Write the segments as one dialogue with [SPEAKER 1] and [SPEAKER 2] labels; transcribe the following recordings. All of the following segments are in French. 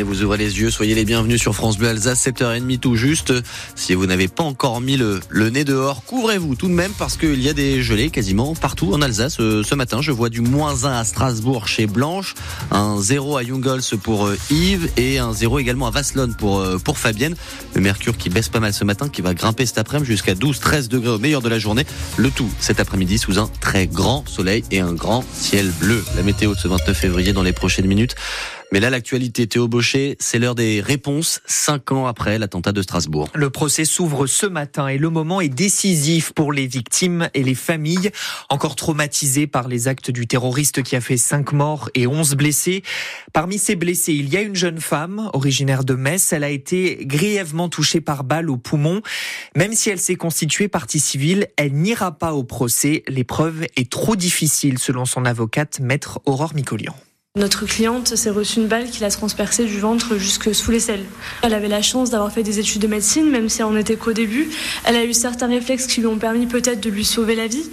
[SPEAKER 1] vous ouvrez les yeux. Soyez les bienvenus sur France Bleu Alsace, 7h30 tout juste. Si vous n'avez pas encore mis le, le nez dehors, couvrez-vous tout de même parce qu'il y a des gelées quasiment partout en Alsace. Euh, ce matin, je vois du moins 1 à Strasbourg chez Blanche, un 0 à Jungels pour euh, Yves et un 0 également à Vasselonne pour, euh, pour Fabienne. Le mercure qui baisse pas mal ce matin, qui va grimper cet après-midi jusqu'à 12-13 degrés au meilleur de la journée. Le tout cet après-midi sous un très grand soleil et un grand ciel bleu. La météo de ce 29 février dans les prochaines minutes. Mais là, l'actualité, Théo Baucher, c'est l'heure des réponses, cinq ans après l'attentat de Strasbourg.
[SPEAKER 2] Le procès s'ouvre ce matin et le moment est décisif pour les victimes et les familles, encore traumatisées par les actes du terroriste qui a fait cinq morts et onze blessés. Parmi ces blessés, il y a une jeune femme, originaire de Metz. Elle a été grièvement touchée par balle au poumon. Même si elle s'est constituée partie civile, elle n'ira pas au procès. L'épreuve est trop difficile, selon son avocate, maître Aurore Micolian.
[SPEAKER 3] Notre cliente s'est reçue une balle qui l'a transpercée du ventre jusque sous les selles. Elle avait la chance d'avoir fait des études de médecine, même si elle n'en était qu'au début. Elle a eu certains réflexes qui lui ont permis peut-être de lui sauver la vie.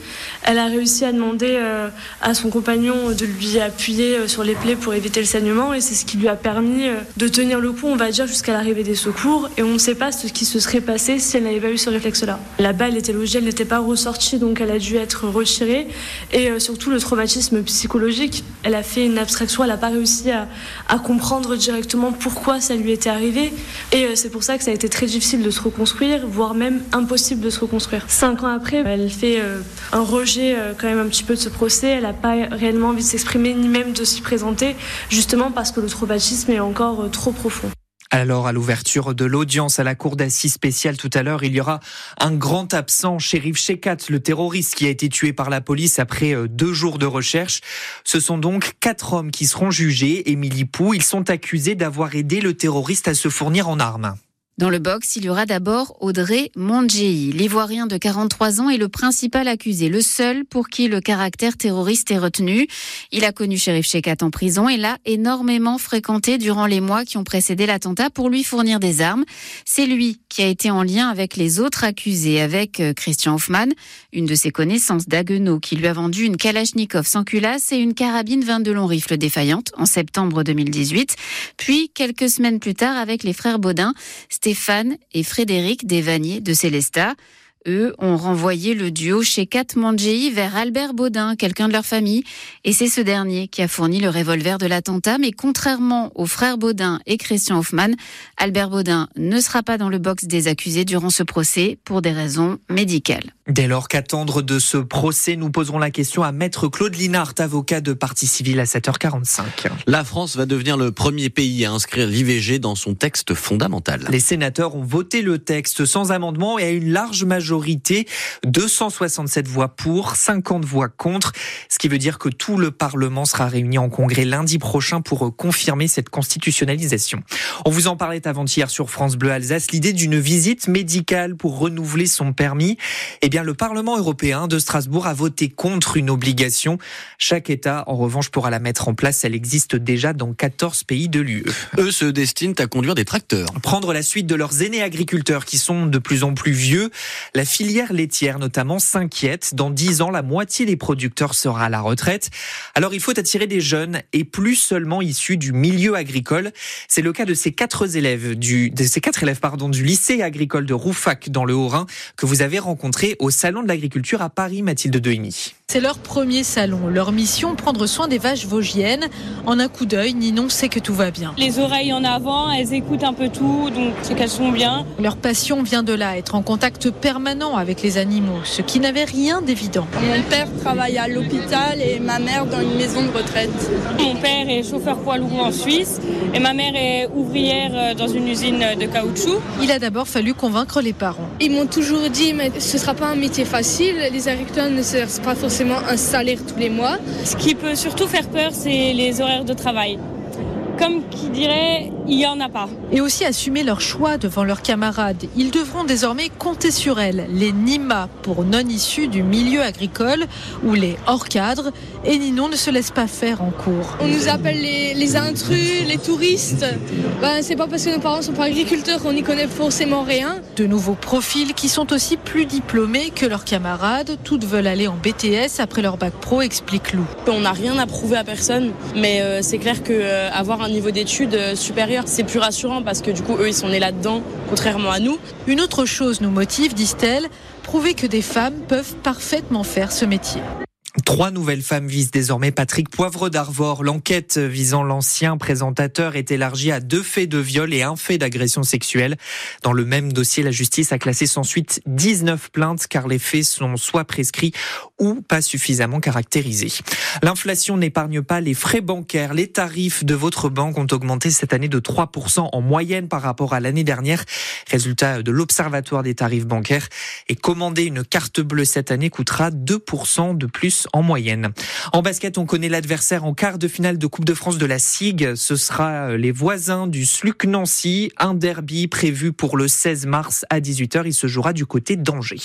[SPEAKER 3] Elle a réussi à demander euh, à son compagnon de lui appuyer euh, sur les plaies pour éviter le saignement et c'est ce qui lui a permis euh, de tenir le coup, on va dire, jusqu'à l'arrivée des secours. Et on ne sait pas ce qui se serait passé si elle n'avait pas eu ce réflexe-là. La balle était logée, elle n'était pas ressortie, donc elle a dû être retirée. Et surtout le traumatisme psychologique, elle a fait une abstraction elle n'a pas réussi à, comprendre directement pourquoi ça lui était arrivé. Et euh, c'est pour ça que ça a été très difficile de se reconstruire, voire même impossible de se reconstruire. Cinq ans après, elle fait euh, un rejet euh, quand même un petit peu de ce procès. Elle n'a pas réellement envie de s'exprimer, ni même de s'y présenter, justement parce que le traumatisme est encore trop profond.
[SPEAKER 2] Alors, à l'ouverture de l'audience à la cour d'assises spéciale tout à l'heure, il y aura un grand absent, Shérif Shekat, le terroriste qui a été tué par la police après euh, deux jours de recherche. Ce sont donc quatre hommes qui seront jugés. Émilie Pou, ils sont accusés d'avoir aidé le terroriste à se fournir en armes.
[SPEAKER 4] Dans le box, il y aura d'abord Audrey Mondjei. L'Ivoirien de 43 ans est le principal accusé, le seul pour qui le caractère terroriste est retenu. Il a connu Sheriff Shekat en prison et l'a énormément fréquenté durant les mois qui ont précédé l'attentat pour lui fournir des armes. C'est lui qui a été en lien avec les autres accusés, avec euh, Christian Hoffman, une de ses connaissances d'Aguenau, qui lui a vendu une Kalachnikov sans culasse et une carabine 22 long rifle défaillante en septembre 2018. Puis, quelques semaines plus tard, avec les frères Baudin, Stéphane et Frédéric Desvaniers de Célestat. Eux ont renvoyé le duo chez Kat Mangei vers Albert Baudin, quelqu'un de leur famille, et c'est ce dernier qui a fourni le revolver de l'attentat. Mais contrairement aux frères Baudin et Christian Hoffman, Albert Baudin ne sera pas dans le box des accusés durant ce procès pour des raisons médicales.
[SPEAKER 2] Dès lors qu'attendre de ce procès, nous poserons la question à Maître Claude Linart, avocat de partie civile à 7h45.
[SPEAKER 1] La France va devenir le premier pays à inscrire l'IVG dans son texte fondamental.
[SPEAKER 2] Les sénateurs ont voté le texte sans amendement et à une large majorité, 267 voix pour, 50 voix contre, ce qui veut dire que tout le Parlement sera réuni en congrès lundi prochain pour confirmer cette constitutionnalisation. On vous en parlait avant-hier sur France Bleu Alsace, l'idée d'une visite médicale pour renouveler son permis. Eh bien, le Parlement européen de Strasbourg a voté contre une obligation. Chaque État, en revanche, pourra la mettre en place. Elle existe déjà dans 14 pays de l'UE.
[SPEAKER 1] Eux se destinent à conduire des tracteurs.
[SPEAKER 2] Prendre la suite de leurs aînés agriculteurs qui sont de plus en plus vieux. La filière laitière, notamment, s'inquiète. Dans 10 ans, la moitié des producteurs sera à la retraite. Alors, il faut attirer des jeunes et plus seulement issus du milieu agricole. C'est le cas de ces quatre élèves du, de ces quatre élèves, pardon, du lycée agricole de Roufac dans le Haut-Rhin que vous avez rencontré au Salon de l'Agriculture à Paris, Mathilde Deuigny.
[SPEAKER 5] C'est leur premier salon. Leur mission, prendre soin des vaches vosgiennes. En un coup d'œil, Ninon sait que tout va bien.
[SPEAKER 6] Les oreilles en avant, elles écoutent un peu tout, donc c'est qu'elles sont bien.
[SPEAKER 5] Leur passion vient de là, être en contact permanent avec les animaux, ce qui n'avait rien d'évident.
[SPEAKER 7] Mon père travaille à l'hôpital et ma mère dans une maison de retraite.
[SPEAKER 6] Mon père est chauffeur poids lourd en Suisse et ma mère est ouvrière euh, dans une usine de caoutchouc.
[SPEAKER 5] Il a d'abord fallu convaincre les parents.
[SPEAKER 7] Ils m'ont toujours dit mais ce sera pas un métier facile, les agriculteurs ne servent pas forcément un salaire tous les mois.
[SPEAKER 6] Ce qui peut surtout faire peur, c'est les horaires de travail. Comme qui dirait, il n'y en a pas.
[SPEAKER 5] Et aussi assumer leur choix devant leurs camarades. Ils devront désormais compter sur elles, les NIMA pour non issus du milieu agricole ou les hors cadres. Et Ninon ne se laisse pas faire en cours.
[SPEAKER 7] On nous appelle les, intrus, les touristes. Ben, c'est pas parce que nos parents sont pas agriculteurs qu'on n'y connaît forcément rien.
[SPEAKER 5] De nouveaux profils qui sont aussi plus diplômés que leurs camarades. Toutes veulent aller en BTS après leur bac pro, explique Lou.
[SPEAKER 8] On n'a rien à prouver à personne, mais euh, c'est clair qu'avoir euh, un niveau d'études euh, C'est plus rassurant parce que du coup, eux, ils sont nés là-dedans, contrairement à nous.
[SPEAKER 5] Une autre chose nous motive, disent-elles, prouver que des femmes peuvent parfaitement faire ce métier.
[SPEAKER 2] Trois nouvelles femmes visent désormais Patrick Poivre d'Arvor. L'enquête visant l'ancien présentateur est élargie à deux faits de viol et un fait d'agression sexuelle. Dans le même dossier, la justice a classé sans suite 19 plaintes car les faits sont soit prescrits ou pas suffisamment caractérisés. L'inflation n'épargne pas les frais bancaires. Les tarifs de votre banque ont augmenté cette année de 3% en moyenne par rapport à l'année dernière. Résultat de l'Observatoire des tarifs bancaires. Et commander une carte bleue cette année coûtera 2% de en moyenne. En basket, on connaît l'adversaire en quart de finale de Coupe de France de la SIG. Ce sera les voisins du SLUC Nancy. Un derby prévu pour le 16 mars à 18h. Il se jouera du côté d'Angers.